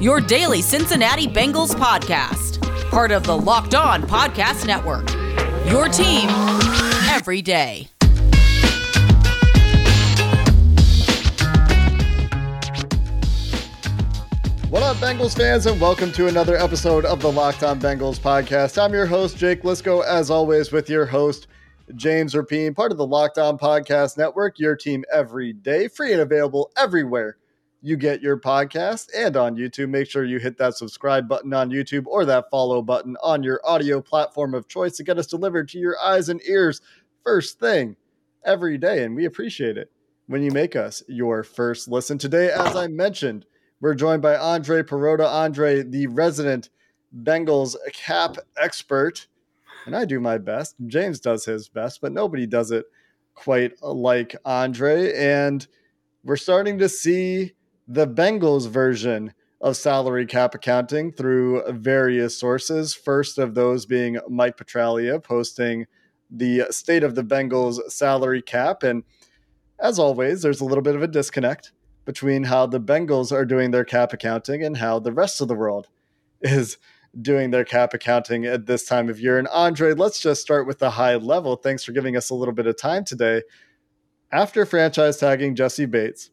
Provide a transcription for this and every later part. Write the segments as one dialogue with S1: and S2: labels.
S1: your daily Cincinnati Bengals podcast, part of the Locked On Podcast Network. Your team every day.
S2: What up, Bengals fans, and welcome to another episode of the Locked On Bengals podcast. I'm your host, Jake Liscow, as always, with your host, James Rapien, part of the Locked On Podcast Network, your team every day, free and available everywhere you get your podcast and on YouTube. Make sure you hit that subscribe button on YouTube or that follow button on your audio platform of choice to get us delivered to your eyes and ears first thing every day. And we appreciate it when you make us your first listen. Today, as I mentioned, we're joined by Andre Perrotta. Andre, the resident Bengals cap expert. And I do my best. James does his best, but nobody does it quite like Andre. And we're starting to see the Bengals version of salary cap accounting through various sources. First of those being Mike Petraglia posting the state of the Bengals salary cap. And as always, there's a little bit of a disconnect between how the Bengals are doing their cap accounting and how the rest of the world is doing their cap accounting at this time of year. And Andre, let's just start with the high level. Thanks for giving us a little bit of time today. After franchise tagging Jessie Bates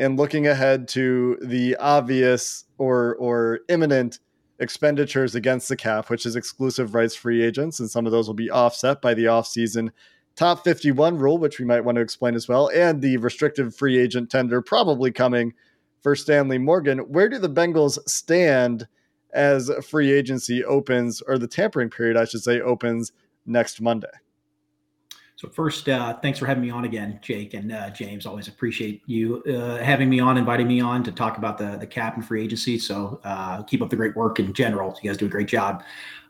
S2: and looking ahead to the obvious or or imminent expenditures against the cap, which is exclusive rights free agents, and some of those will be offset by the offseason top 51 rule, which we might want to explain as well, and the restrictive free agent tender probably coming for Stanley Morgan. Where do the Bengals stand as free agency opens, or the tampering period, I should say, opens next Monday?
S3: So first, uh, thanks for having me on again, Jake and uh, James. Always appreciate you uh, having me on, inviting me on to talk about the the cap and free agency. So uh, keep up the great work in general. You guys do a great job.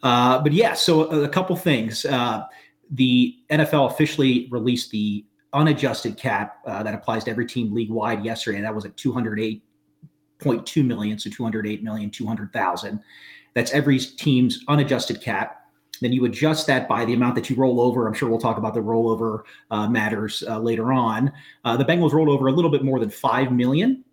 S3: Uh, but yeah, so a, a couple things. Uh, the NFL officially released the unadjusted cap that applies to every team league wide yesterday. and That was at 208.2 million, so 208 million 200,000. That's every team's unadjusted cap then you adjust that by the amount that you roll over. I'm sure we'll talk about the rollover uh, matters uh, later on. Uh, the Bengals rolled over a little bit more than five million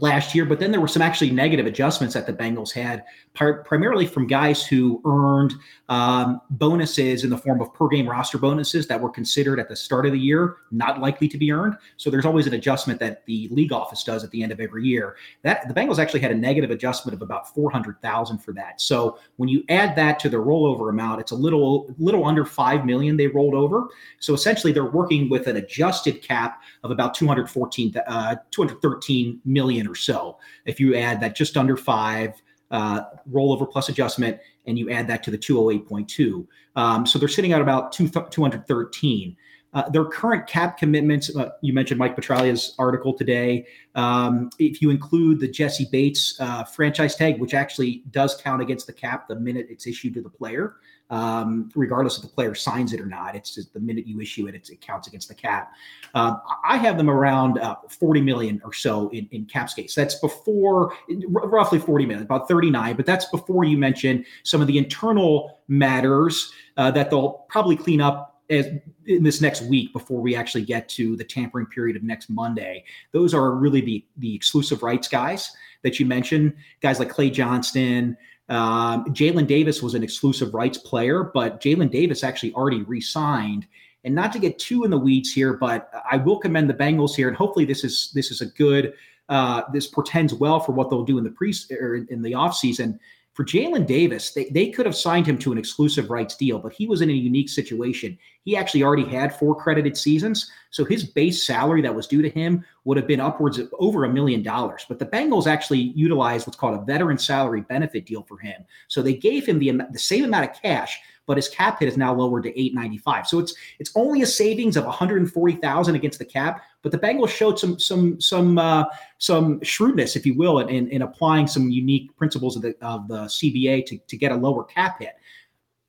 S3: last year, but then there were some actually negative adjustments that the Bengals had, par- primarily from guys who earned um, bonuses in the form of per game roster bonuses that were considered at the start of the year not likely to be earned. So there's always an adjustment that the league office does at the end of every year. That the Bengals actually had a negative adjustment of about 400,000 for that. So when you add that to the rollover amount, it's a little little under 5 million they rolled over. So essentially they're working with an adjusted cap of about 214 uh, 213 million or so. If you add that just under 5 uh, rollover plus adjustment, and you add that to the 208.2. Um, so they're sitting at about two, 213. Uh, their current cap commitments, uh, you mentioned Mike Petraglia's article today. Um, if you include the Jessie Bates uh, franchise tag, which actually does count against the cap the minute it's issued to the player, um, regardless if the player signs it or not. It's just the minute you issue it, it counts against the cap. Uh, I have them around uh, 40 million or so in, in cap space. That's before r- roughly 40 million, about 39, but that's before you mention some of the internal matters uh, that they'll probably clean up as in this next week before we actually get to the tampering period of next Monday. Those are really the the exclusive rights guys that you mentioned, guys like Clay Johnston, um, Jalen Davis was an exclusive rights player, but Jalen Davis actually already re-signed. And not to get too in the weeds here, but I will commend the Bengals here, and hopefully this is this is a good. Uh, this portends well for what they'll do in the pre or in the offseason for Jalen Davis, they, they could have signed him to an exclusive rights deal, but he was in a unique situation. He actually already had four credited seasons. So his base salary that was due to him would have been upwards of over a million dollars. But the Bengals actually utilized what's called a veteran salary benefit deal for him. So they gave him the, the same amount of cash, but his cap hit is now lowered to 895. So it's it's only a savings of 140,000 against the cap, but the Bengals showed some some some uh, some shrewdness, if you will, in, in applying some unique principles of the of the CBA to, to get a lower cap hit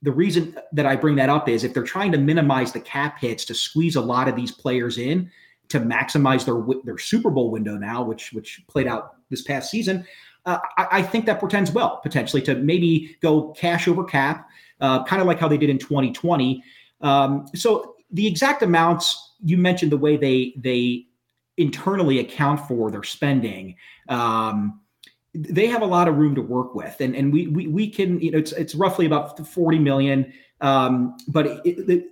S3: the reason that I bring that up is if they're trying to minimize the cap hits to squeeze a lot of these players in, to maximize their their Super Bowl window now, which which played out this past season. Uh, I, I, think that portends well potentially to maybe go cash over cap, uh, kind of like how they did in 2020. Um, so the exact amounts you mentioned, the way they they internally account for their spending. Um, they have a lot of room to work with, and and we we, we can you know it's it's roughly about 40 million, um, but it, it,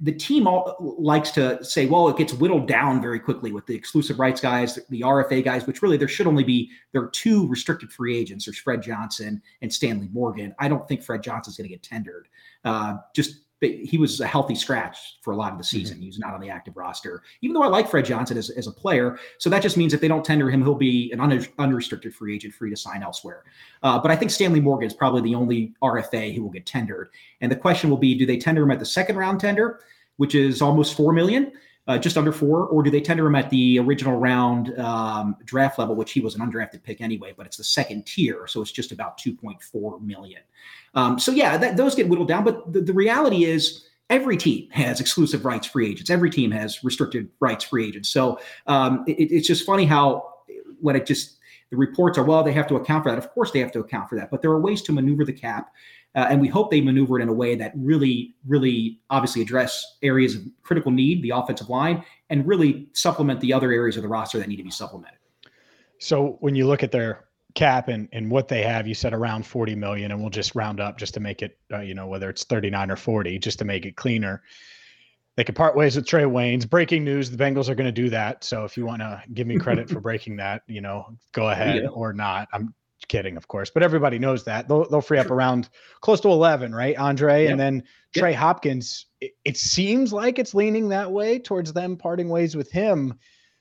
S3: the team all likes to say, well, it gets whittled down very quickly with the exclusive rights guys, the RFA guys, which really there should only be there are two restricted free agents. There's Fred Johnson and Stanley Morgan. I don't think Fred Johnson's going to get tendered. Uh, just he was a healthy scratch for a lot of the season. Mm-hmm. He was not on the active roster, even though I like Fred Johnson as, as a player. So that just means if they don't tender him, he'll be an un- unrestricted free agent, free to sign elsewhere. Uh, but I think Stanley Morgan is probably the only RFA who will get tendered. And the question will be, do they tender him at the second round tender, which is almost four million? Uh, just under four, or do they tender him at the original round um, draft level, which he was an undrafted pick anyway, but it's the second tier, so it's just about 2.4 million. Um, so yeah, that, those get whittled down, but the, the reality is every team has exclusive rights free agents. Every team has restricted rights free agents. So um, it, it's just funny how when it just the reports are well they have to account for that. Of course they have to account for that, but there are ways to maneuver the cap uh, and we hope they maneuver it in a way that really, really obviously address areas of critical need, the offensive line, and really supplement the other areas of the roster that need to be supplemented.
S4: So when you look at their cap and, and what they have, you said around 40 million, and we'll just round up just to make it, uh, you know, whether it's 39 or 40, just to make it cleaner. They could part ways with Trae Waynes. Breaking news: the Bengals are going to do that. So if you want to give me credit for breaking that, you know, go ahead yeah. or not. I'm kidding, of course, but everybody knows that they'll they'll free up around close to eleven, right, Andre, and then Trey Hopkins. It, it, seems like it's leaning that way towards them parting ways with him.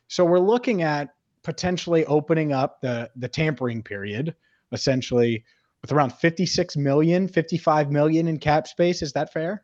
S4: So we're looking at potentially opening up the the tampering period, essentially with around 56 million, 55 million in cap space. Is that fair?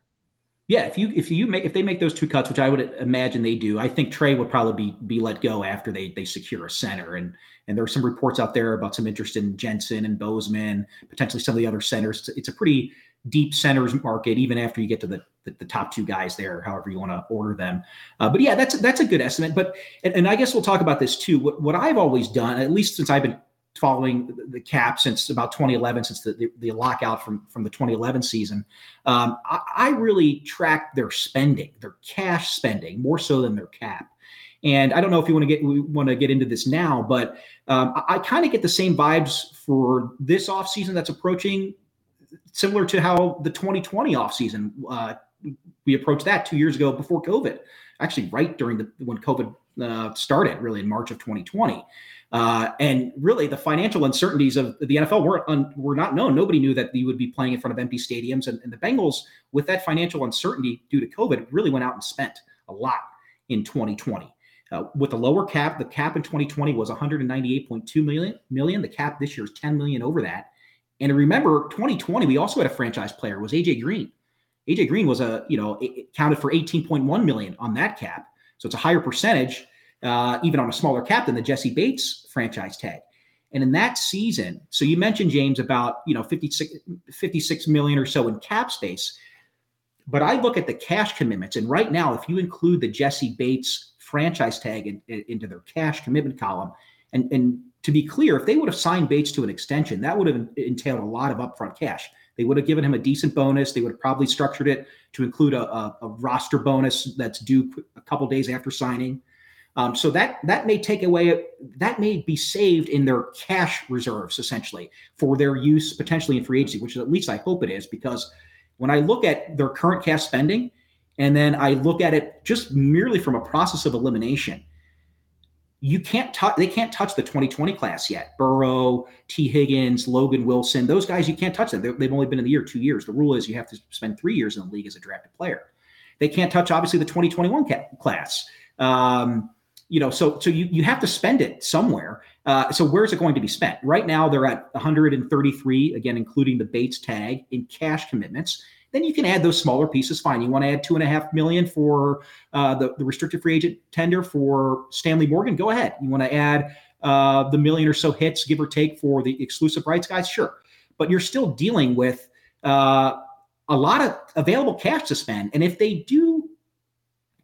S3: Yeah, if you if you make if they make those two cuts, which I would imagine they do, I think Trey would probably be be let go after they they secure a center. And and there are some reports out there about some interest in Jensen and Bozeman, potentially some of the other centers. It's a pretty deep centers market, even after you get to the the, the top two guys there, however you want to order them. Uh, but yeah, that's that's a good estimate. But and, and I guess we'll talk about this too. What what I've always done, at least since I've been following the cap since about 2011, since the, the, the lockout from, from the 2011 season. Um, I, I, really track their spending, their cash spending, more so than their cap. And I don't know if you want to get we want to get into this now, but um, I, I kind of get the same vibes for this offseason that's approaching, similar to how the 2020 offseason uh, we approached that two years ago before COVID, actually right during the when COVID uh, started, really in March of 2020. Uh, and really, the financial uncertainties of the NFL were un, were not known. Nobody knew that you would be playing in front of empty stadiums. And, and, the Bengals, with that financial uncertainty due to COVID, really went out and spent a lot in 2020. Uh, with a lower cap, the cap in 2020 was 198.2 million. Million. The cap this year is 10 million over that. And remember, 2020 we also had a franchise player was AJ Green. AJ Green was a you know it counted for 18.1 million on that cap, so it's a higher percentage uh, even on a smaller cap than the Jessie Bates franchise tag. And in that season, so you mentioned James about you know 56, 56 million or so in cap space, but I look at the cash commitments, and right now, if you include the Jessie Bates franchise tag in, in, into their cash commitment column, and and to be clear, if they would have signed Bates to an extension, that would have entailed a lot of upfront cash. They would have given him a decent bonus. They would have probably structured it to include a, a, a roster bonus that's due a couple days after signing. Um, so that that may take away that may be saved in their cash reserves essentially for their use potentially in free agency, which at least I hope it is because when I look at their current cash spending and then I look at it just merely from a process of elimination, you can't touch they can't touch the 2020 class yet. Burrow, Tee Higgins, Logan Wilson, those guys you can't touch them. they have only been in the year two years. The rule is you have to spend three years in the league as a drafted player. They can't touch obviously the 2021 class. Um, you know, so so you you have to spend it somewhere. Uh, so where's it going to be spent? Right now, they're at 133 again, including the Bates tag in cash commitments, then you can add those smaller pieces. Fine. You want to add two and a half million for uh, the, the restricted free agent tender for Stanley Morgan? Go ahead. You want to add uh, the million or so hits, give or take, for the exclusive rights guys? Sure. But you're still dealing with uh, a lot of available cash to spend. And if they do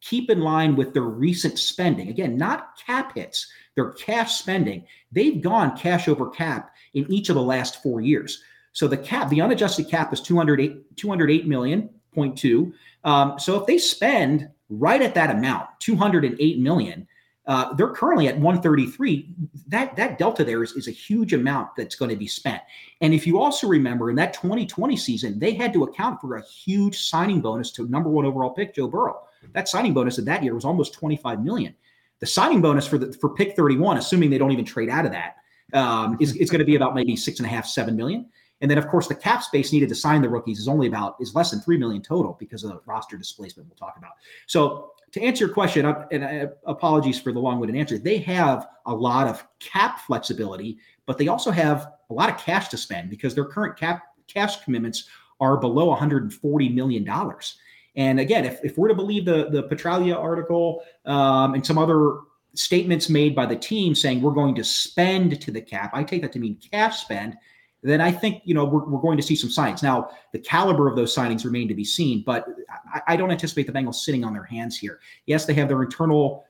S3: keep in line with their recent spending, again, not cap hits, their cash spending, they've gone cash over cap in each of the last four years. So the cap, the unadjusted cap is 208, 208 million point two. Um, so if they spend right at that amount, 208 million, uh, they're currently at 133. That that delta there is, is a huge amount that's going to be spent. And if you also remember in that 2020 season, they had to account for a huge signing bonus to number one overall pick Joe Burrow. That signing bonus of that year was almost 25 million. The signing bonus for the for pick 31, assuming they don't even trade out of that, um, is, is going to be about maybe six and a half, seven million. And then, of course, the cap space needed to sign the rookies is only about is less than three million total because of the roster displacement we'll talk about. So to answer your question, and apologies for the long-winded answer, they have a lot of cap flexibility, but they also have a lot of cash to spend because their current cap cash commitments are below 140 million dollars. And again, if, if we're to believe the the Petraglia article um, and some other statements made by the team saying we're going to spend to the cap, I take that to mean cash spend then I think you know we're, we're going to see some signs. Now, the caliber of those signings remain to be seen, but I, I don't anticipate the Bengals sitting on their hands here. Yes, they have their internal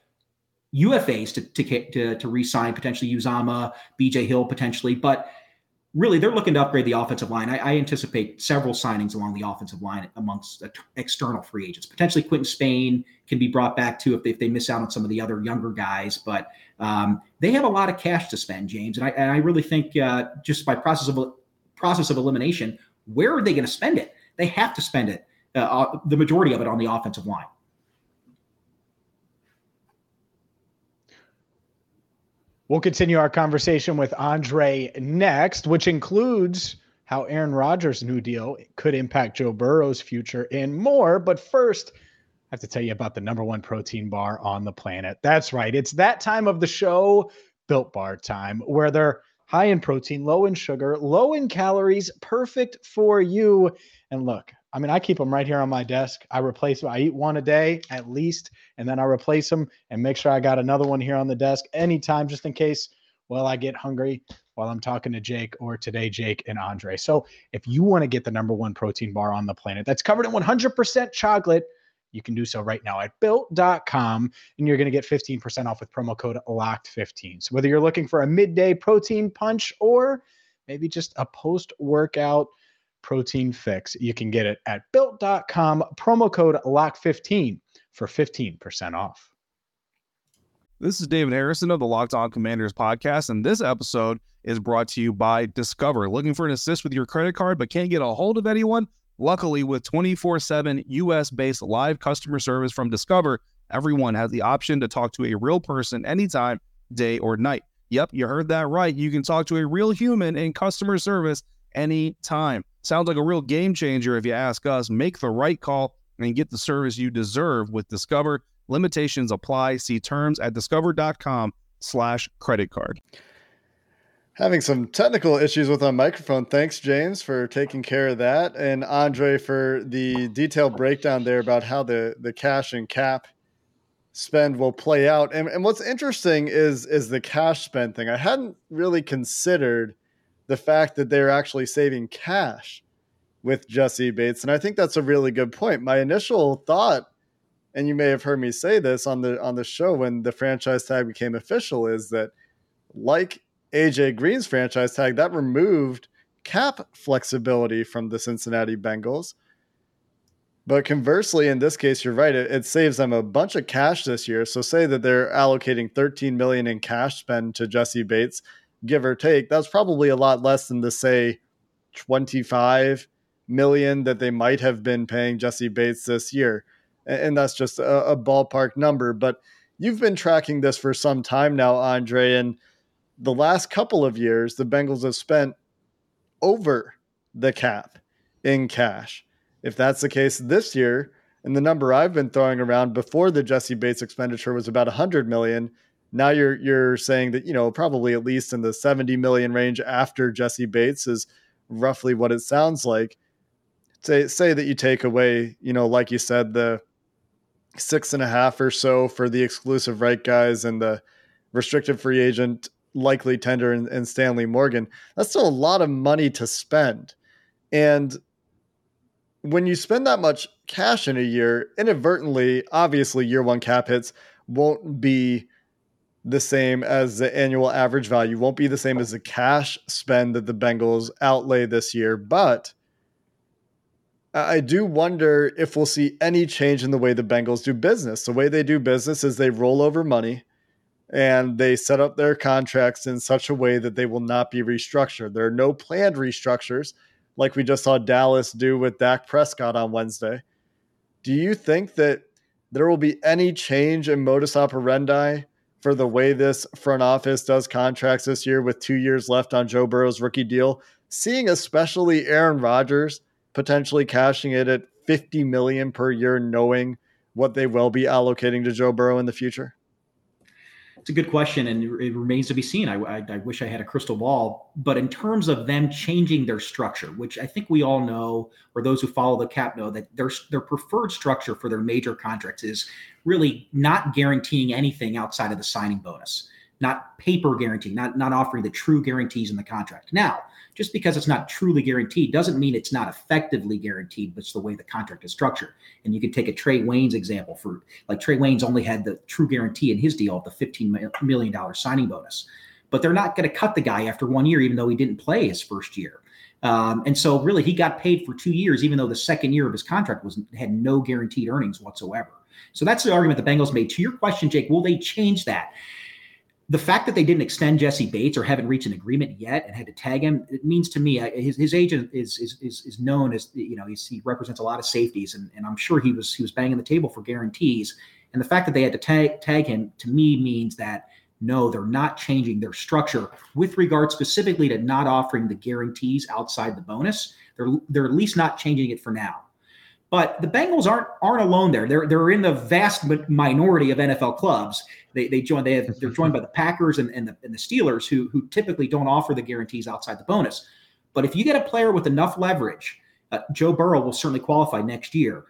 S3: UFAs to to to, to re-sign potentially Uzomah, BJ Hill potentially, but really they're looking to upgrade the offensive line. I, I anticipate several signings along the offensive line amongst external free agents. Potentially Quinton Spain can be brought back too if they, if they miss out on some of the other younger guys. But um, they have a lot of cash to spend, James, and I, and I really think uh, just by process of process of elimination, where are they going to spend it? They have to spend it, uh, uh, the majority of it, on the offensive line.
S4: We'll continue our conversation with Andre next, which includes how Aaron Rodgers' new deal could impact Joe Burrow's future and more. But first, I have to tell you about the number one protein bar on the planet. That's right. It's that time of the show, Built Bar time, where they're high in protein, low in sugar, low in calories, perfect for you. And look, I mean, I keep them right here on my desk. I replace them. I eat one a day at least, and then I replace them and make sure I got another one here on the desk anytime, just in case. Well, I get hungry while I'm talking to Jake or today, Jake and Andre. So if you want to get the number one protein bar on the planet that's covered in 100% chocolate, you can do so right now at built.com and you're going to get 15% off with promo code locked15. So whether you're looking for a midday protein punch or maybe just a post workout protein fix. You can get it at built.com, promo code LOCK15 for 15% off.
S5: This is David Harrison of the Locked On Commanders podcast, and this episode is brought to you by Discover. Looking for an assist with your credit card but can't get a hold of anyone? Luckily, with 24 7 US based live customer service from Discover, everyone has the option to talk to a real person anytime, day or night. Yep, you heard that right. You can talk to a real human in customer service anytime. Sounds like a real game changer if you ask us. Make the right call and get the service you deserve with Discover. Limitations apply. See terms at discover.com slash credit card.
S2: Having some technical issues with our microphone. Thanks, James, for taking care of that. And Andre for the detailed breakdown there about how the, the cash and cap spend will play out. And, and what's interesting is is the cash spend thing. I hadn't really considered – the fact that they're actually saving cash with Jessie Bates. And I think that's a really good point. My initial thought, and you may have heard me say this on the on the show when the franchise tag became official, is that like AJ Green's franchise tag, that removed cap flexibility from the Cincinnati Bengals. But conversely, in this case, you're right. It, it, saves them a bunch of cash this year. So say that they're allocating 13 million in cash spend to Jessie Bates give or take. That's probably a lot less than the say 25 million that they might have been paying Jessie Bates this year. And that's just a, a ballpark number. But you've been tracking this for some time now, Andre. And the last couple of years, the Bengals have spent over the cap in cash. If that's the case this year, and the number I've been throwing around before the Jessie Bates expenditure was about 100 million, now you're you're saying that you know probably at least in the 70 million range after Jessie Bates is roughly what it sounds like. say say that you take away, you know, like you said, the six and a half or so for the exclusive right guys and the restricted free agent likely tender and, and Stanley Morgan, that's still a lot of money to spend. And when you spend that much cash in a year, inadvertently, obviously, year one cap hits won't be the same as the annual average value, won't be the same as the cash spend that the Bengals outlay this year. But I do wonder if we'll see any change in the way the Bengals do business. The way they do business is they roll over money and they set up their contracts in such a way that they will not be restructured. There are no planned restructures like we just saw Dallas do with Dak Prescott on Wednesday. Do you think that there will be any change in modus operandi for the way this front office does contracts this year with two years left on Joe Burrow's rookie deal? Seeing especially Aaron Rodgers potentially cashing it at 50 million per year, knowing what they will be allocating to Joe Burrow in the future?
S3: It's a good question, and it remains to be seen. I, I, I, wish I had a crystal ball, but in terms of them changing their structure, which I think we all know, or those who follow the cap know, that their their preferred structure for their major contracts is really not guaranteeing anything outside of the signing bonus, not paper guarantee, not not offering the true guarantees in the contract. Now, just because it's not truly guaranteed doesn't mean it's not effectively guaranteed, but it's the way the contract is structured. And you can take a Trae Waynes example for like Trae Waynes only had the true guarantee in his deal of the $15 million signing bonus. But they're not going to cut the guy after one year, even though he didn't play his first year. Um, and so really he got paid for two years, even though the second year of his contract was had no guaranteed earnings whatsoever. So that's the argument the Bengals made. To your question, Jake, will they change that? The fact that they didn't extend Jessie Bates or haven't reached an agreement yet and had to tag him, it means to me his, his agent is, is is is known as you know he represents a lot of safeties and, and I'm sure he was he was banging the table for guarantees. And the fact that they had to tag tag him to me means that no, they're not changing their structure with regard specifically to not offering the guarantees outside the bonus. They're they're at least not changing it for now. But the Bengals aren't aren't alone there. They're they're in the vast minority of NFL clubs. They they join they have, they're joined by the Packers and, and the and the Steelers who who typically don't offer the guarantees outside the bonus. But if you get a player with enough leverage, uh, Joe Burrow will certainly qualify next year.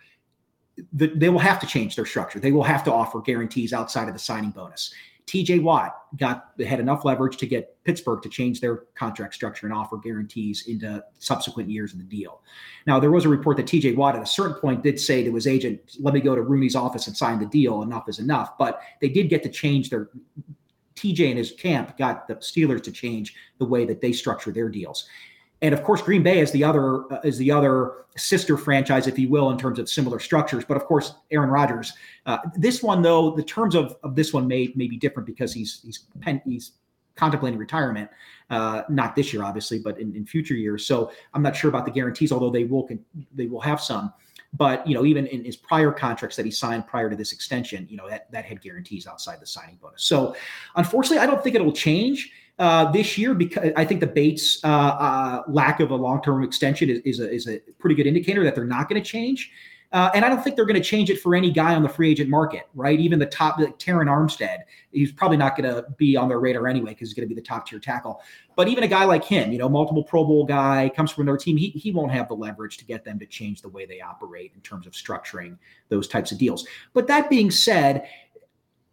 S3: The, they will have to change their structure. They will have to offer guarantees outside of the signing bonus. TJ Watt got had enough leverage to get Pittsburgh to change their contract structure and offer guarantees into subsequent years of the deal. Now, there was a report that TJ Watt at a certain point did say to his agent, let me go to Rooney's office and sign the deal. Enough is enough. But they did get to change their TJ and his camp got the Steelers to change the way that they structure their deals and of course Green Bay is the other uh, is the other sister franchise, if you will, in terms of similar structures. But of course, Aaron Rodgers. Uh, this one, though, the terms of, of this one may may be different because he's he's pen, he's contemplating retirement, uh, not this year, obviously, but in, in future years. So I'm not sure about the guarantees, although they will they will have some. But you know, even in his prior contracts that he signed prior to this extension, you know that that had guarantees outside the signing bonus. So unfortunately, I don't think it'll change uh, this year because I think the Bates uh, uh, lack of a long term extension is, is, a, is a pretty good indicator that they're not going to change. Uh, and I don't think they're going to change it for any guy on the free agent market, right? Even the top, like Terron Armstead, he's probably not going to be on their radar anyway because he's going to be the top tier tackle. But even a guy like him, you know, multiple Pro Bowl guy, comes from another team, he, he won't have the leverage to get them to change the way they operate in terms of structuring those types of deals. But that being said,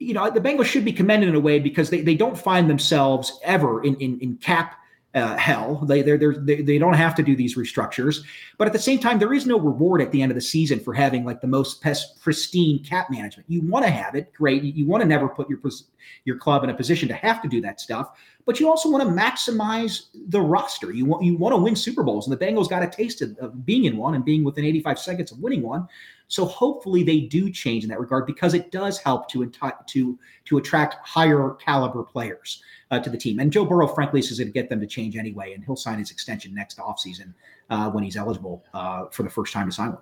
S3: you know, the Bengals should be commended in a way because they, they don't find themselves ever in, in, in cap uh, hell. They, they're, they they don't have to do these restructures, but at the same time, there is no reward at the end of the season for having like the most pristine cap management. You want to have it, great. You want to never put your your club in a position to have to do that stuff, but you also want to maximize the roster. You want you want to win Super Bowls, and the Bengals got a taste of, of being in one and being within 85 seconds of winning one. So hopefully they do change in that regard because it does help to to to attract higher caliber players uh, to the team. And Joe Burrow, frankly, is going to get them to change anyway, and he'll sign his extension next offseason uh, when he's eligible uh, for the first time to sign one.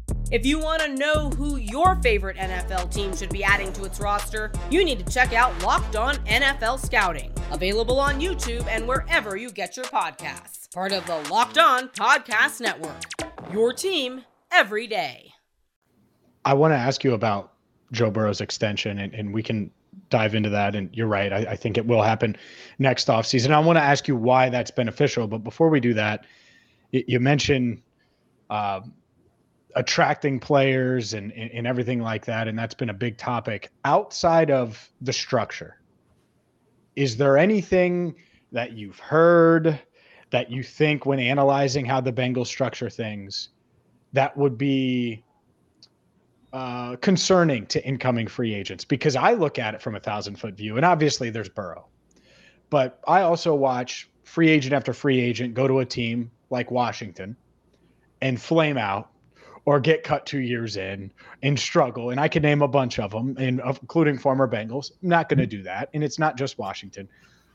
S1: If you want to know who your favorite NFL team should be adding to its roster, you need to check out Locked On NFL Scouting, available on YouTube and wherever you get your podcasts. Part of the Locked On Podcast Network. Your team every day.
S4: I want to ask you about Joe Burrow's extension, and, and we can dive into that. And you're right. I, I think it will happen next offseason. I want to ask you why that's beneficial. But before we do that, you, you mentioned uh, attracting players and, and, and everything like that. And that's been a big topic outside of the structure. Is there anything that you've heard that you think when analyzing how the Bengals structure things that would be uh, concerning to incoming free agents? Because I look at it from a thousand foot view, and obviously there's Burrow, but I also watch free agent after free agent go to a team like Washington and flame out or get cut two years in and struggle. And I can name a bunch of them, including former Bengals. I'm not going to do that. And it's not just Washington.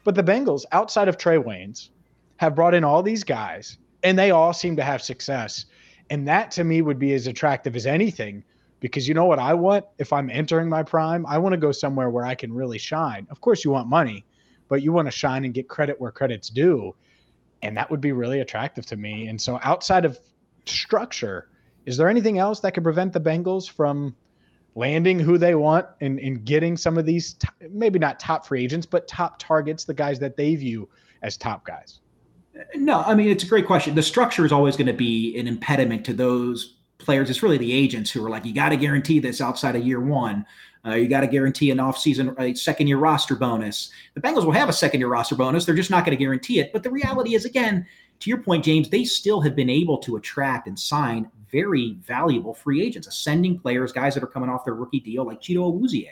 S4: But the Bengals, outside of Trae Waynes, have brought in all these guys and they all seem to have success. And that to me would be as attractive as anything because you know what I want if I'm entering my prime? I want to go somewhere where I can really shine. Of course, you want money, but you want to shine and get credit where credit's due. And that would be really attractive to me. And so outside of structure, is there anything else that could prevent the Bengals from landing who they want and, and getting some of these, t- maybe not top free agents, but top targets, the guys that they view as top guys?
S3: No, I mean, it's a great question. The structure is always going to be an impediment to those players. It's really the agents who are like, you got to guarantee this outside of year one. Uh, you got to guarantee an offseason, a second year roster bonus. The Bengals will have a second year roster bonus. They're just not going to guarantee it. But the reality is, again, to your point, James, they still have been able to attract and sign very valuable free agents, ascending players, guys that are coming off their rookie deal, like Chido Awuzie.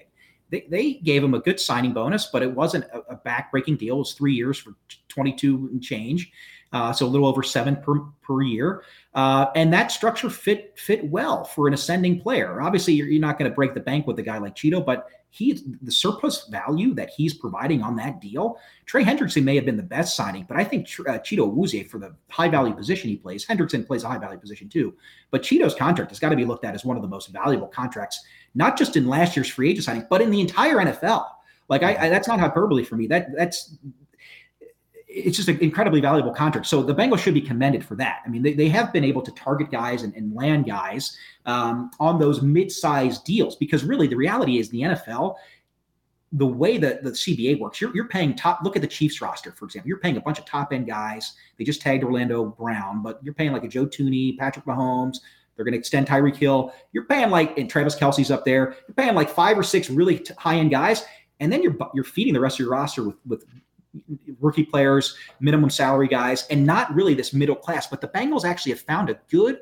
S3: They, they gave him a good signing bonus, but it wasn't a, a back-breaking deal. It was three years for 22 and change, uh, so a little over seven per, per year. Uh, and that structure fit fit well for an ascending player. Obviously, you're, you're not going to break the bank with a guy like Chido, but he the surplus value that he's providing on that deal. Trey Hendrickson may have been the best signing, but I think uh, Chido Awuzie for the high value position he plays. Hendrickson plays a high value position too, but Chido's contract has got to be looked at as one of the most valuable contracts, not just in last year's free agent signing, but in the entire NFL. Like I, I that's not hyperbole for me. That that's it's just an incredibly valuable contract. So the Bengals should be commended for that. I mean, they, they have been able to target guys and, and land guys um, on those mid-sized deals because really the reality is the NFL, the way that the CBA works, you're, you're paying top. Look at the Chiefs roster, for example. You're paying a bunch of top end guys. They just tagged Orlando Brown, but you're paying like a Joe Thuney, Patrick Mahomes. They're going to extend Tyreek Hill. You're paying like, and Travis Kelce's up there. You're paying like five or six really t- high end guys, and then you're you're feeding the rest of your roster with with rookie players, minimum salary guys, and not really this middle class. But the Bengals actually have found a good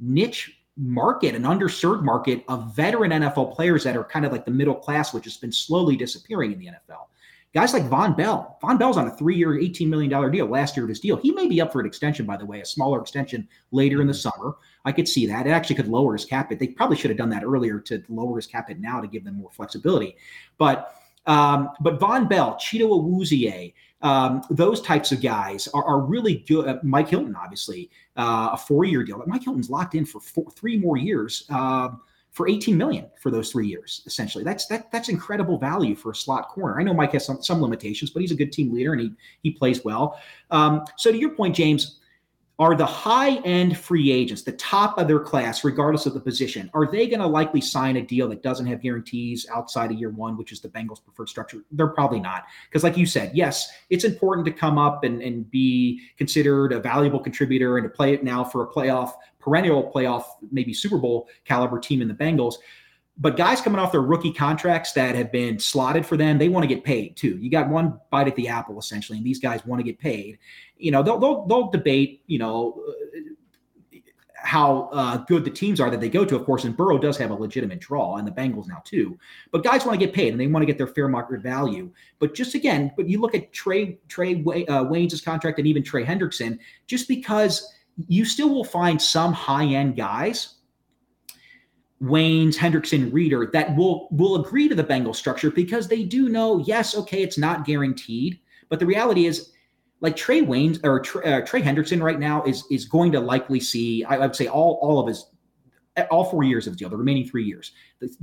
S3: niche market, an underserved market of veteran NFL players that are kind of like the middle class, which has been slowly disappearing in the NFL. Guys like Vonn Bell. Vonn Bell's on a three-year, $18 million deal, last year of his deal. He may be up for an extension, by the way, a smaller extension later in the mm-hmm. summer. I could see that. It actually could lower his cap hit. They probably should have done that earlier to lower his cap hit now to give them more flexibility. But um, but Vonn Bell, Chido Awuzie, um, those types of guys are, are really good. Uh, Mike Hilton, obviously, uh, a four-year deal. But Mike Hilton's locked in for four, three more years um, for 18 million for those three years. Essentially, that's that that's incredible value for a slot corner. I know Mike has some, some limitations, but he's a good team leader and he he plays well. Um, so to your point, James, are the high end free agents, the top of their class, regardless of the position, are they going to likely sign a deal that doesn't have guarantees outside of year one, which is the Bengals' preferred structure? They're probably not. Because, like you said, yes, it's important to come up and, and be considered a valuable contributor and to play it now for a playoff, perennial playoff, maybe Super Bowl caliber team in the Bengals. But guys coming off their rookie contracts that have been slotted for them, they want to get paid too. You got one bite at the apple essentially, and these guys want to get paid. You know, they'll they'll, they'll debate. You know. how uh, good the teams are that they go to, of course, and Burrow does have a legitimate draw, and the Bengals now too. But guys want to get paid, and they want to get their fair market value. But just again, but you look at Trey Trey uh, Waynes' contract, and even Trey Hendrickson, just because you still will find some high end guys Waynes, Hendrickson, Reader that will will agree to the Bengal structure because they do know, yes, okay, it's not guaranteed, but the reality is, like Trae Waynes or Trey, uh, Trey Hendrickson right now is is going to likely see, I, I would say all all of his all four years of the deal, the remaining three years,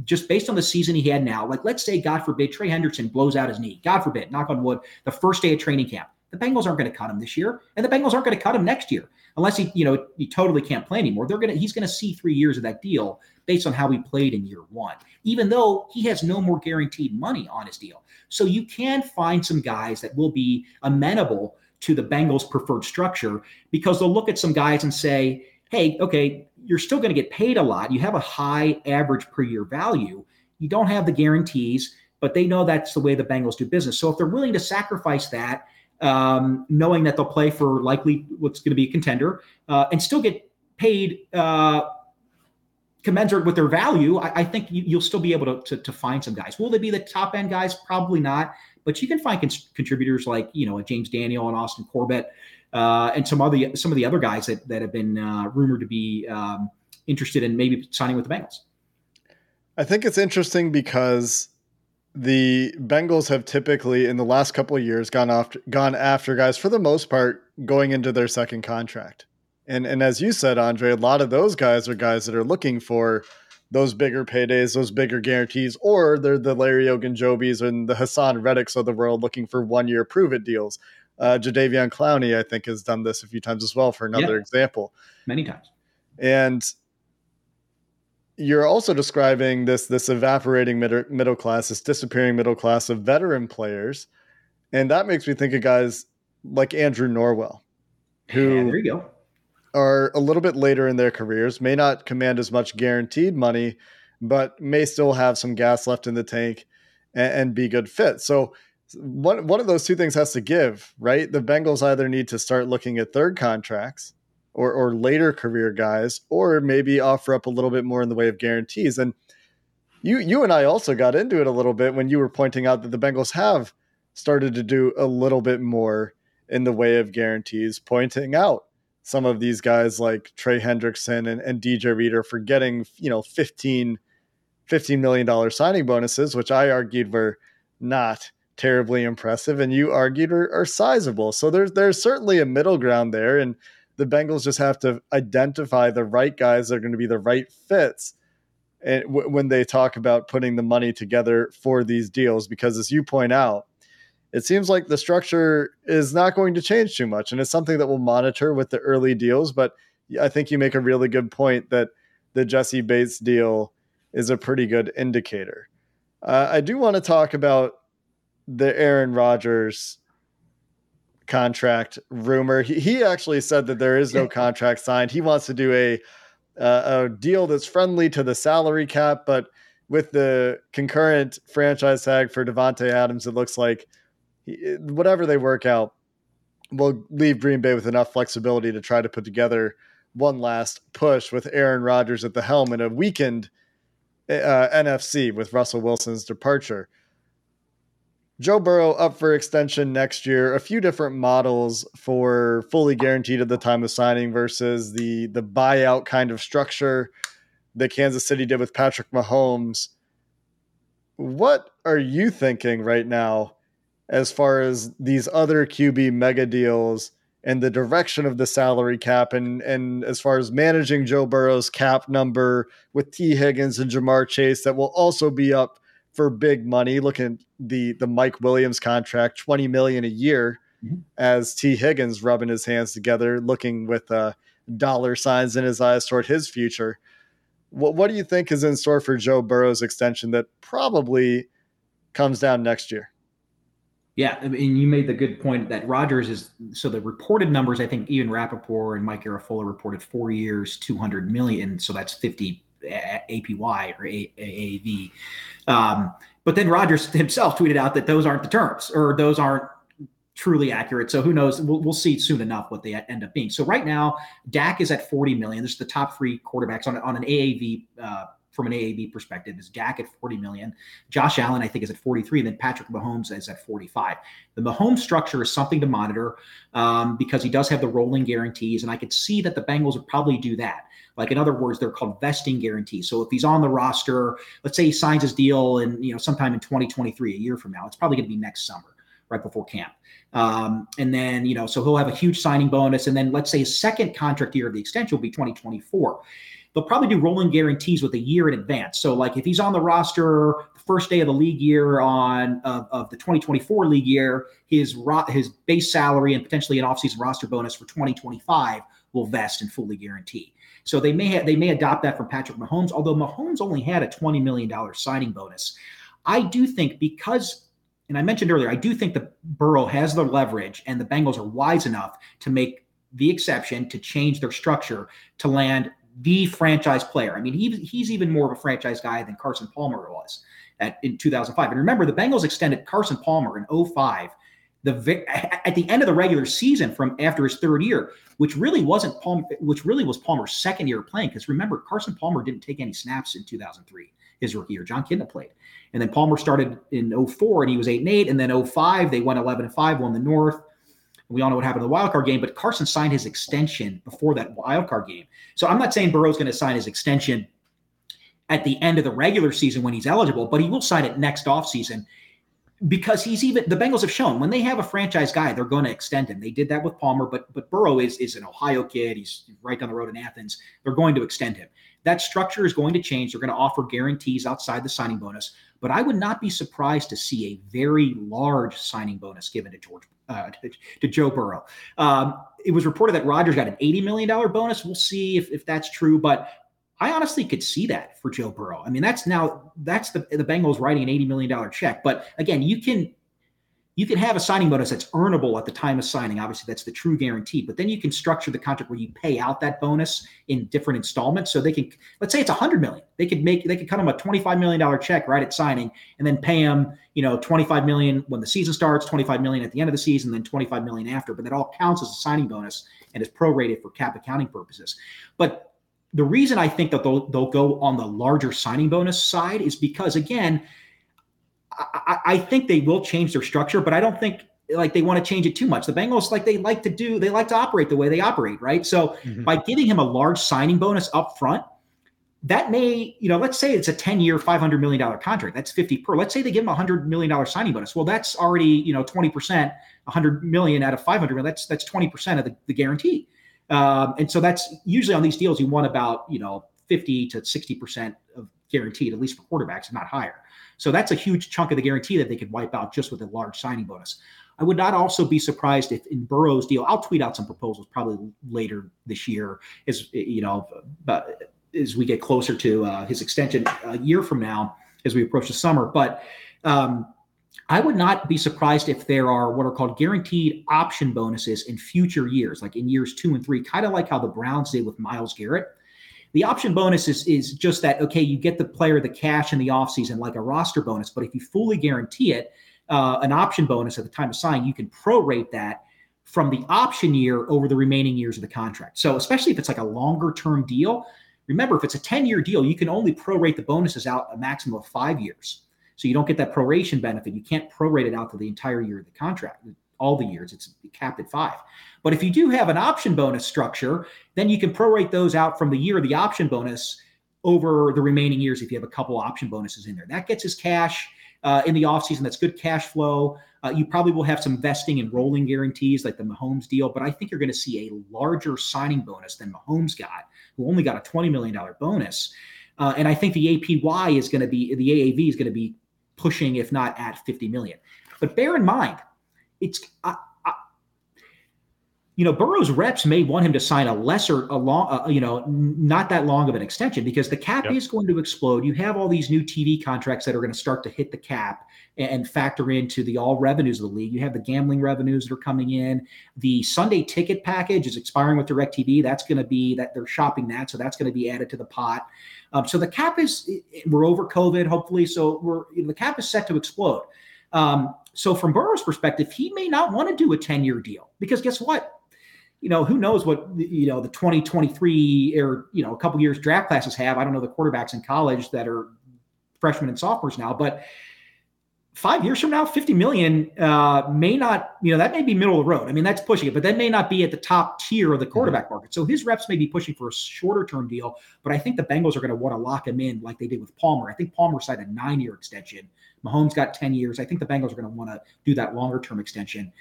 S3: just based on the season he had now. Like, let's say, God forbid, Trey Hendrickson blows out his knee. God forbid, knock on wood, the first day of training camp. The Bengals aren't going to cut him this year, and the Bengals aren't going to cut him next year unless he, you know, he totally can't play anymore. They're gonna he's going to see three years of that deal based on how he played in year one, even though he has no more guaranteed money on his deal. So you can find some guys that will be amenable to the Bengals' preferred structure because they'll look at some guys and say, hey, okay, you're still going to get paid a lot. You have a high average per year value. You don't have the guarantees, but they know that's the way the Bengals do business. So if they're willing to sacrifice that, um, knowing that they'll play for likely what's going to be a contender uh, and still get paid uh, commensurate with their value, I, I think you, will still be able to, to, to, find some guys. Will they be the top end guys? Probably not. But you can find con- contributors like you know James Daniel and Austin Corbett uh, and some other some of the other guys that that have been uh, rumored to be um, interested in maybe signing with the Bengals.
S2: I think it's interesting because the Bengals have typically in the last couple of years gone after gone after guys for the most part going into their second contract. And and as you said, Andre, a lot of those guys are guys that are looking for those bigger paydays, those bigger guarantees, or they're the Larry Ogunjobis and the Haason Reddicks of the world looking for one year prove it deals. Uh, Jadeveon Clowney, I think, has done this a few times as well. For another yeah, example,
S3: many times.
S2: And you're also describing this this evaporating middle, middle class, this disappearing middle class of veteran players, and that makes me think of guys like Andrew Norwell, who
S3: yeah, there you go
S2: are a little bit later in their careers, may not command as much guaranteed money, but may still have some gas left in the tank and, and be good fit. So one one of those two things has to give, right? The Bengals either need to start looking at third contracts or or later career guys, or maybe offer up a little bit more in the way of guarantees. And you you and I also got into it a little bit when you were pointing out that the Bengals have started to do a little bit more in the way of guarantees, pointing out some of these guys like Trey Hendrickson and, and DJ Reader for getting, you know, 15, $15 million signing bonuses, which I argued were not terribly impressive and you argued are, are sizable. So there's there's certainly a middle ground there. And the Bengals just have to identify the right guys that are going to be the right fits and w- when they talk about putting the money together for these deals because as you point out it seems like the structure is not going to change too much. And it's something that we'll monitor with the early deals. But I think you make a really good point that the Jessie Bates deal is a pretty good indicator. Uh, I do want to talk about the Aaron Rodgers contract rumor. He, he actually said that there is no contract signed. He wants to do a uh, a deal that's friendly to the salary cap, but with the concurrent franchise tag for Davante Adams, it looks like whatever they work out will leave Green Bay with enough flexibility to try to put together one last push with Aaron Rodgers at the helm in a weakened uh, NFC with Russell Wilson's departure. Joe Burrow up for extension next year. A few different models for fully guaranteed at the time of signing versus the the buyout kind of structure that Kansas City did with Patrick Mahomes. What are you thinking right now as far as these other QB mega deals and the direction of the salary cap and and as far as managing Joe Burrow's cap number with Tee Higgins and Ja'Marr Chase that will also be up for big money. Look at the the Mike Williams contract, 20 million a year mm-hmm. as Tee Higgins rubbing his hands together, looking with uh, dollar signs in his eyes toward his future. What what do you think is in store for Joe Burrow's extension that probably comes down next year?
S3: Yeah, I mean, you made the good point that Rodgers is so the reported numbers. I think even Rapoport and Mike Garafolo reported four years, two hundred million. So that's fifty APY or AAV. Um, but then Rodgers himself tweeted out that those aren't the terms or those aren't truly accurate. So who knows? We'll, we'll see soon enough what they end up being. So right now, Dak is at 40 million. This is the top three quarterbacks on, on an AAV uh, from an AAV perspective is Dak at 40 million. Josh Allen, I think, is at 43. And then Patrick Mahomes is at 45. The Mahomes structure is something to monitor um, because he does have the rolling guarantees. And I could see that the Bengals would probably do that. Like in other words, they're called vesting guarantees. So if he's on the roster, let's say he signs his deal in, you know, sometime in 2023, a year from now, it's probably going to be next summer, right before camp. Um, and then, you know, so he'll have a huge signing bonus. And then let's say his second contract year of the extension will be 2024 they'll probably do rolling guarantees with a year in advance. So, like if he's on the roster the first day of the league year on of, of the 2024 league year, his ro- his base salary and potentially an offseason roster bonus for 2025 will vest and fully guarantee. So they may have, they may adopt that from Patrick Mahomes, although Mahomes only had a $20 million signing bonus. I do think because and I mentioned earlier, I do think the Burrow has the leverage and the Bengals are wise enough to make the exception to change their structure to land the franchise player. I mean, he, he's even more of a franchise guy than Carson Palmer was at, in 2005. And remember, the Bengals extended Carson Palmer in 05 the at the end of the regular season from after his third year, which really wasn't Palmer, which really was Palmer's second year playing. Because remember, Carson Palmer didn't take any snaps in 2003, his rookie year. Jon Kitna played, and then Palmer started in 04 and he was eight and eight, and then 05 they went 11 and five, won the North. We all know what happened in the wild card game, but Carson signed his extension before that wild card game. So I'm not saying Burrow's going to sign his extension at the end of the regular season when he's eligible, but he will sign it next offseason because he's even the Bengals have shown when they have a franchise guy, they're going to extend him. They did that with Palmer, but but Burrow is is an Ohio kid. He's right down the road in Athens. They're going to extend him. That structure is going to change. They're going to offer guarantees outside the signing bonus. But I would not be surprised to see a very large signing bonus given to George uh, to, to, Joe Burrow. Um, it was reported that Rodgers got an $80 million bonus. We'll see if, if that's true, but I honestly could see that for Joe Burrow. I mean, that's now that's the the Bengals writing an $80 million check. But again, you can you can have a signing bonus that's earnable at the time of signing. Obviously, that's the true guarantee. But then you can structure the contract where you pay out that bonus in different installments. So they can, let's say it's a hundred million. They could make they could cut him a twenty-five million dollar check right at signing, and then pay him, you know, twenty-five million when the season starts, twenty-five million at the end of the season, then twenty-five million after. But that all counts as a signing bonus and is prorated for cap accounting purposes. But the reason I think that they'll they'll go on the larger signing bonus side is because again I, I think they will change their structure, but I don't think like they want to change it too much. The Bengals like they like to do they like to operate the way they operate, right? So mm-hmm. by giving him a large signing bonus up front, that may, you know, let's say it's a 10-year, $500 million contract. That's 50 per. Let's say they give him a $100 million signing bonus. Well, that's already, you know, 20%, 100 million out of 500 million. That's that's 20% of the, the guarantee. Um, and so that's usually on these deals, you want about, you know, 50 to 60% of guaranteed, at least for quarterbacks, not higher. So that's a huge chunk of the guarantee that they could wipe out just with a large signing bonus. I would not also be surprised if in Burrow's deal, I'll tweet out some proposals probably later this year, as you know, but as we get closer to uh, his extension a year from now, as we approach the summer. But um, I would not be surprised if there are what are called guaranteed option bonuses in future years, like in years two and three, kind of like how the Browns did with Myles Garrett. The option bonus is, is just that, okay, you get the player the cash in the offseason like a roster bonus, but if you fully guarantee it, uh, an option bonus at the time of sign, you can prorate that from the option year over the remaining years of the contract. So, especially if it's like a longer term deal, remember, if it's a 10 year deal, you can only prorate the bonuses out a maximum of five years. So, you don't get that proration benefit. You can't prorate it out to the entire year of the contract, all the years. It's capped at five. But if you do have an option bonus structure, then you can prorate those out from the year of the option bonus over the remaining years if you have a couple option bonuses in there. That gets his cash uh, in the offseason. That's good cash flow. Uh, you probably will have some vesting and rolling guarantees like the Mahomes deal, but I think you're going to see a larger signing bonus than Mahomes got, who only got a $20 million bonus. Uh, and I think the APY is going to be, the AAV is going to be pushing, if not at 50 million. But bear in mind, it's, uh, you know, Burrow's reps may want him to sign a lesser, a long, uh, you know, not that long of an extension because the cap yep. is going to explode. You have all these new TV contracts that are going to start to hit the cap and factor into the all revenues of the league. You have the gambling revenues that are coming in. The Sunday ticket package is expiring with DirecTV. That's going to be that they're shopping that, so that's going to be added to the pot. Um, so the cap is we're over COVID, hopefully. So we're you know, the cap is set to explode. Um, so from Burrow's perspective, he may not want to do a 10 year deal because guess what? You know, who knows what you know the 2023 or you know a couple years draft classes have. I don't know the quarterbacks in college that are freshmen and sophomores now, but five years from now, 50 million uh, may not, you know, that may be middle of the road. I mean, that's pushing it, but that may not be at the top tier of the quarterback mm-hmm. market. So his reps may be pushing for a shorter term deal, but I think the Bengals are going to want to lock him in like they did with Palmer. I think Palmer signed a nine year extension. Mahomes got 10 years. I think the Bengals are going to want to do that longer term extension.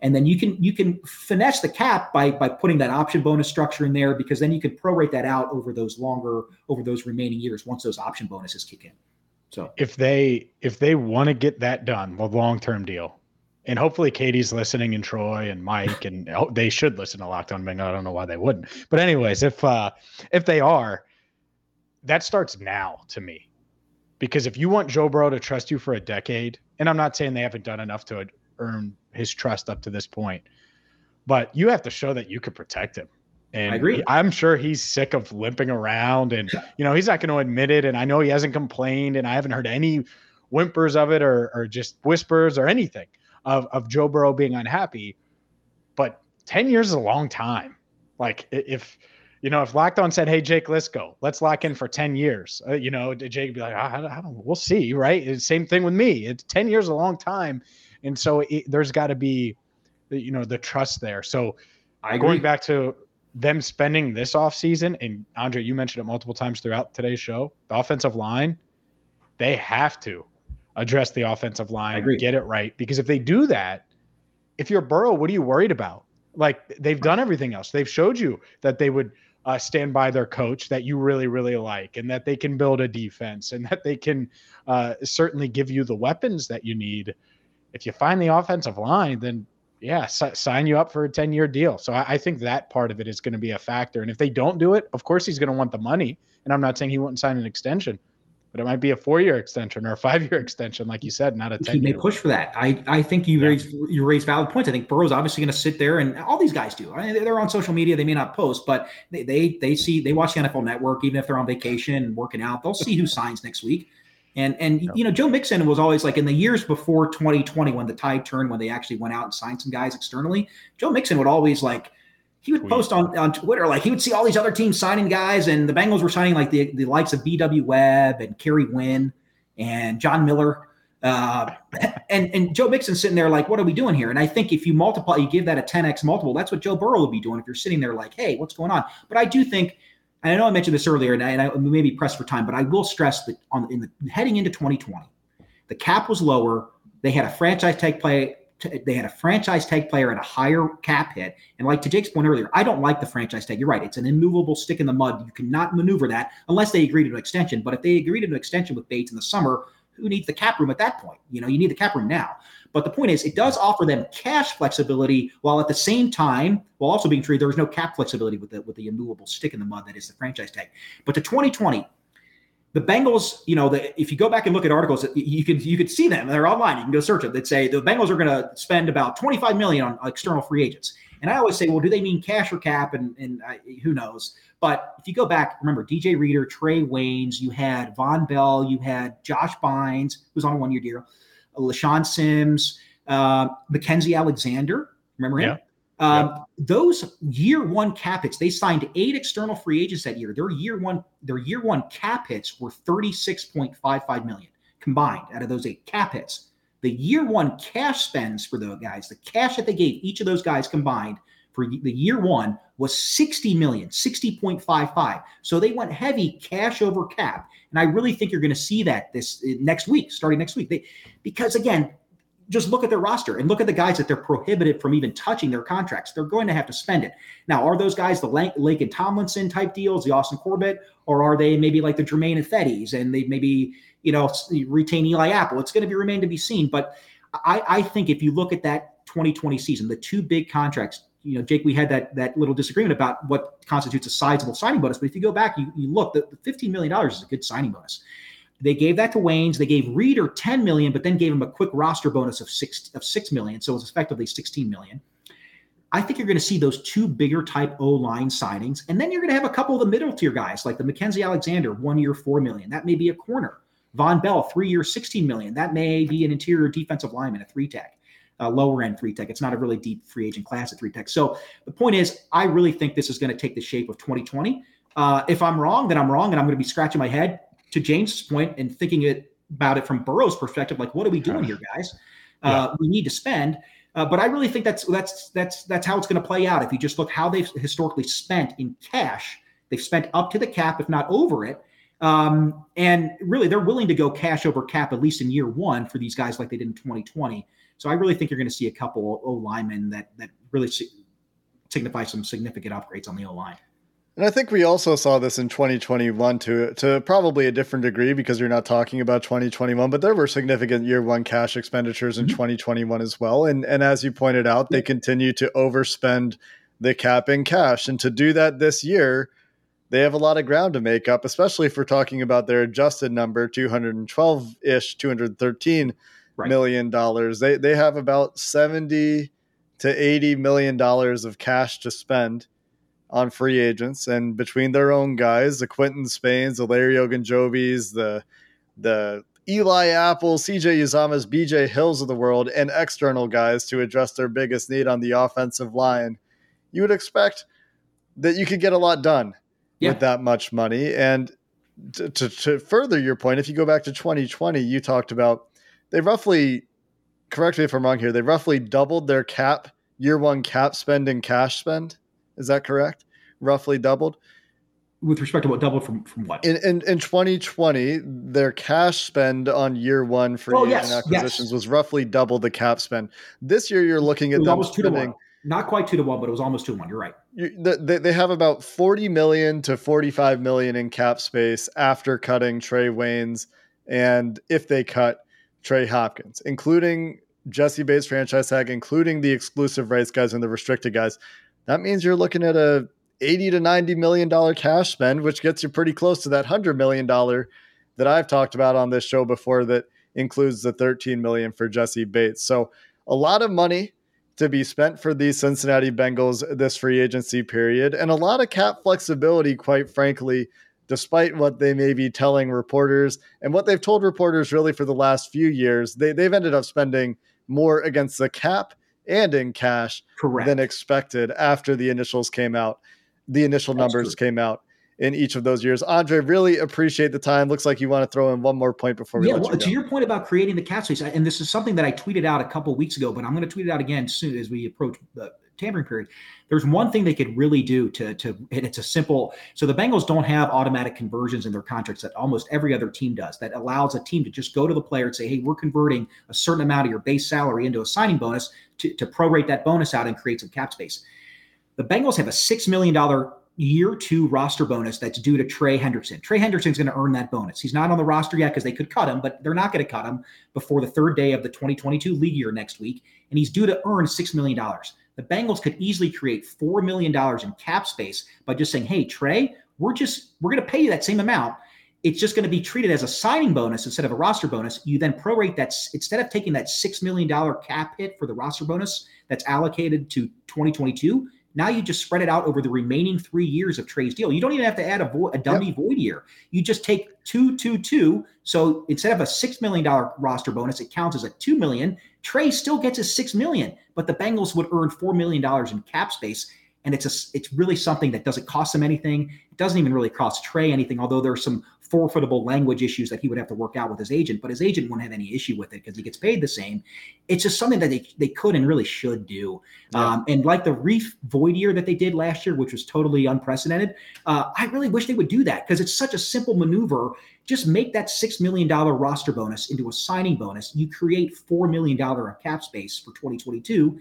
S3: And then you can you can finesse the cap by by putting that option bonus structure in there because then you can prorate that out over those longer over those remaining years once those option bonuses kick in. So
S4: if they if they want to get that done, the long term deal, and hopefully Katie's listening and Troy and Mike and oh, they should listen to Locked On Bengal. I don't know why they wouldn't, but anyways, if uh if they are, that starts now to me, because if you want Joe Burrow to trust you for a decade, and I'm not saying they haven't done enough to earn his trust up to this point. But you have to show that you could protect him. And
S3: I agree.
S4: I'm sure he's sick of limping around and you know, he's not going to admit it. And I know he hasn't complained and I haven't heard any whimpers of it or or just whispers or anything of, of Joe Burrow being unhappy. But 10 years is a long time. Like if you know, if Locked On said, "Hey, Jake, let's go. Let's lock in for ten years," uh, you know, Jake would be like, I, I, don't, we'll see, right?" Same thing with me. It's ten years a long time, and so it, there's got to be, you know, the trust there. So
S3: I agree.
S4: going back to them spending this offseason, and Andre, you mentioned it multiple times throughout today's show, the offensive line, they have to address the offensive line, get it right. Because if they do that, if you're Burrow, what are you worried about? Like they've done everything else. They've showed you that they would uh, stand by their coach that you really, really like, and that they can build a defense, and that they can uh, certainly give you the weapons that you need if you find the offensive line, then yeah, s- sign you up for a 10 year deal. So I, I, think that part of it is going to be a factor. And if they don't do it, of course he's going to want the money. And I'm not saying he wouldn't sign an extension, but it might be a four year extension or a five year extension, like you said, not a 10
S3: He may push for that. I, I think you yeah. raise you raise valid points. I think Burrow's obviously going to sit there and all these guys do. I mean, they're on social media. They may not post, but they, they, they see, they watch the NFL network, even if they're on vacation and working out, they'll see who signs next week. And and you know, Joe Mixon was always like in the years before 2020 when the tide turned when they actually went out and signed some guys externally. Joe Mixon would always like he would post on, on Twitter like he would see all these other teams signing guys, and the Bengals were signing like the, the likes of B.W. Webb and Kerry Wynn and John Miller. Uh, and and Joe Mixon sitting there like, what are we doing here? And I think if you multiply, you give that a 10x multiple, that's what Joe Burrow would be doing if you're sitting there like, hey, what's going on? But I do think and I know I mentioned this earlier, and I, and I may be pressed for time, but I will stress that on in the heading into 2020, the cap was lower. They had a franchise tag play. They had a franchise tag player at a higher cap hit. And like to Jake's point earlier, I don't like the franchise tag. You're right; it's an immovable stick in the mud. You cannot maneuver that unless they agree to an extension. But if they agree to an extension with Bates in the summer, who needs the cap room at that point? You know, you need the cap room now. But the point is, it does offer them cash flexibility while at the same time, while also being true, there is no cap flexibility with the with the immovable stick in the mud that is the franchise tag. But to 2020, the Bengals, you know, the, if you go back and look at articles, you can you could see them. They're online. You can go search it. That say the Bengals are going to spend about 25 million on external free agents. And I always say, well, do they mean cash or cap? And and I, who knows? But if you go back, remember DJ Reader, Trae Waynes, you had Vonn Bell, you had Josh Bynes, who's on a one year deal. LeShaun Sims, uh, Mackensie Alexander. Remember him? Yeah. Um, yep. Those year one cap hits, they signed eight external free agents that year. Their year one, their year one cap hits were 36.55 million combined out of those eight cap hits. The year one cash spends for those guys, the cash that they gave each of those guys combined for the year one was 60 million, 60.55. So they went heavy cash over cap. And I really think you're going to see that this uh, next week, starting next week. They, because again, just look at their roster and look at the guys that they're prohibited from even touching their contracts. They're going to have to spend it. Now, are those guys the Laken Tomlinson type deals, the Austin Corbett, or are they maybe like the Germain Ifedis and they maybe, you know, retain Eli Apple? It's going to be remain to be seen. But I, I think if you look at that 2020 season, the two big contracts, you know, Jake, we had that that little disagreement about what constitutes a sizable signing bonus. But if you go back, you, you look, the, the $15 million is a good signing bonus. They gave that to Waynes. They gave Reader 10 million, but then gave him a quick roster bonus of six of six million. So it was effectively 16 million. I think you're going to see those two bigger type O line signings. And then you're going to have a couple of the middle tier guys like the Mackensie Alexander, one year, four million. That may be a corner. Vonn Bell, three year, 16 million. That may be an interior defensive lineman, a three tech uh, lower end three tech. It's not a really deep free agent class at three tech. So the point is, I really think this is going to take the shape of 2020. Uh, if I'm wrong, then I'm wrong, and I'm going to be scratching my head to James' point and thinking it about it from Burrow's perspective. Like, what are we doing here, guys? Uh, We need to spend. Uh, but I really think that's that's that's that's how it's going to play out. If you just look how they've historically spent in cash, they've spent up to the cap, if not over it. Um, and really, they're willing to go cash over cap at least in year one for these guys, like they did in 2020. So I really think you're going to see a couple O linemen that that really signify some significant upgrades on the O line.
S2: And I think we also saw this in 2021 to to probably a different degree because you're not talking about 2021, but there were significant year one cash expenditures in mm-hmm. 2021 as well. And and as you pointed out, they continue to overspend the cap in cash. And to do that this year, they have a lot of ground to make up, especially if we're talking about their adjusted number, 212 ish, 213 right. million dollars. They they have about 70 to 80 million dollars of cash to spend on free agents and between their own guys, the Quinton Spains, the Larry Ogunjobis, the the Eli Apple, CJ Uzomah's, BJ Hills of the world, and external guys to address their biggest need on the offensive line, you would expect that you could get a lot done yeah. with that much money. And to, to, to further your point, if you go back to 2020, you talked about they roughly, correct me if I'm wrong here, they roughly doubled their cap, year one cap spend and cash spend is that correct? Roughly doubled.
S3: With respect to what doubled from from what?
S2: In in, in 2020, their cash spend on year one for oh, yes, acquisitions yes. was roughly double the cap spend. This year, you're looking at them
S3: almost spending, two to one. Not quite two to one, but it was almost two to one. You're right.
S2: You, they, they have about 40 million to 45 million in cap space after cutting Trae Waynes and if they cut Trey Hopkins, including Jessie Bates franchise tag, including the exclusive rights guys and the restricted guys that means you're looking at a 80 to 90 million dollar cash spend, which gets you pretty close to that 100 million dollar that I've talked about on this show before that includes the 13 million for Jessie Bates. So, a lot of money to be spent for these Cincinnati Bengals this free agency period and a lot of cap flexibility quite frankly despite what they may be telling reporters and what they've told reporters really for the last few years. They they've ended up spending more against the cap and in cash
S3: Correct.
S2: than expected after the initials came out. The initial That's numbers true. came out in each of those years. Andre, really appreciate the time. Looks like you want to throw in one more point before we yeah, well, you
S3: to your point about creating the cap space, and this is something that I tweeted out a couple weeks ago, but I'm going to tweet it out again soon as we approach the tampering period. There's one thing they could really do to to and it's a simple. So the Bengals don't have automatic conversions in their contracts that almost every other team does. That allows a team to just go to the player and say, "Hey, we're converting a certain amount of your base salary into a signing bonus to, to prorate that bonus out and create some cap space." The Bengals have a six million dollar year two roster bonus that's due to Trey Hendrickson. Trey Hendrickson's going to earn that bonus. He's not on the roster yet because they could cut him, but they're not going to cut him before the third day of the 2022 league year next week. And he's due to earn $6 million the Bengals could easily create $4 million in cap space by just saying, hey, Trey, we're just, we're going to pay you that same amount. It's just going to be treated as a signing bonus instead of a roster bonus. You then prorate that instead of taking that $6 million cap hit for the roster bonus that's allocated to 2022, now you just spread it out over the remaining three years of Trey's deal. You don't even have to add a, vo- a dummy yep. void year. You just take two, two, two. So instead of a six million dollar roster bonus, it counts as a two million. Trey still gets his six million, but the Bengals would earn four million dollars in cap space. And it's a, it's really something that doesn't cost them anything. It doesn't even really cost Trey anything, although there's some forfeitable language issues that he would have to work out with his agent, but his agent wouldn't have any issue with it because he gets paid the same. It's just something that they, they could and really should do. Yeah. Um, and like the Reiff void year that they did last year, which was totally unprecedented, uh, I really wish they would do that because it's such a simple maneuver. Just make that $6 million roster bonus into a signing bonus. You create $4 million of cap space for 2022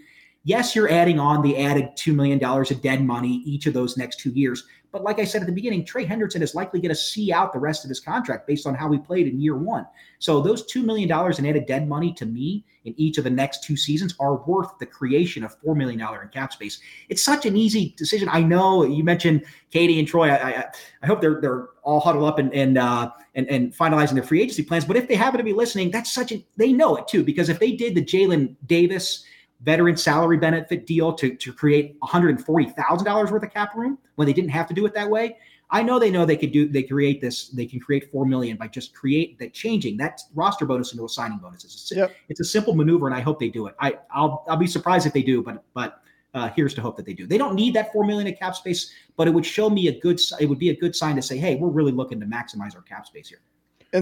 S3: yes, you're adding on the added $2 million of dead money each of those next two years. But like I said at the beginning, Trey Hendrickson is likely going to see out the rest of his contract based on how he played in year one. So those $2 million in added dead money to me in each of the next two seasons are worth the creation of $4 million in cap space. It's such an easy decision. I know you mentioned Katie and Troy. I, I, I hope they're, they're all huddled up and, and, uh, and, and finalizing their free agency plans. But if they happen to be listening, that's such a, they know it too, because if they did the Jalen Davis – veteran salary benefit deal to, to create $140,000 worth of cap room when they didn't have to do it that way. I know they know they could do they create this they can create 4 million by just create that changing that roster bonus into a signing bonus. It's a, yep. it's a simple maneuver and I hope they do it. I I'll I'll be surprised if they do but but uh, here's to hope that they do. They don't need that 4 million of cap space, but it would show me a good it would be a good sign to say, "Hey, we're really looking to maximize our cap space here."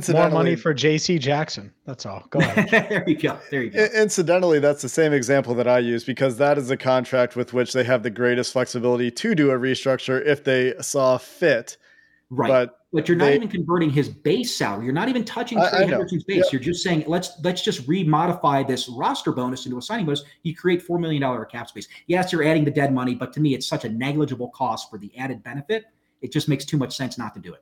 S4: More money for J.C. Jackson. That's all. Go ahead.
S3: there you go. There you go.
S2: Incidentally, that's the same example that I use because that is a contract with which they have the greatest flexibility to do a restructure if they saw fit.
S3: Right.
S2: But
S3: But you're not
S2: they-
S3: even converting his base salary. You're not even touching
S2: I-
S3: Trey
S2: I.
S3: Hendrickson's base.
S2: Yep.
S3: You're just saying let's let's just remodify this roster bonus into a signing bonus. You create four million dollar cap space. Yes, you're adding the dead money, but to me, it's such a negligible cost for the added benefit. It just makes too much sense not to do it.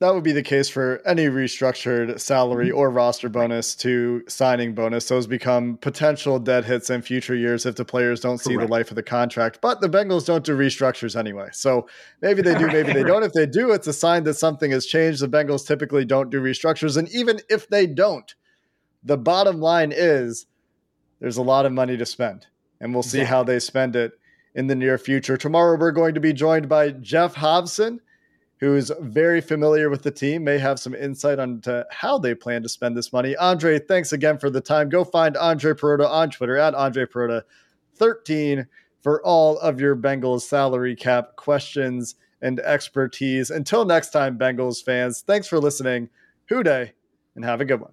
S2: That would be the case for any restructured salary mm-hmm. or roster bonus to signing bonus. Those become potential dead hits in future years if the players don't see
S3: Correct.
S2: the life of the contract. But the Bengals don't do restructures anyway. So maybe they do, maybe they don't. If they do, it's a sign that something has changed. The Bengals typically don't do restructures. And even if they don't, the bottom line is there's a lot of money to spend. And we'll see how they spend it in the near future. Tomorrow, we're going to be joined by Geoff Hobson who's very familiar with the team, may have some insight on to how they plan to spend this money. Andre, thanks again for the time. Go find Andre Perrotta on Twitter at Andre Perrotta 13 for all of your Bengals salary cap questions and expertise. Until next time, Bengals fans, thanks for listening. Who Dey, and have a good one.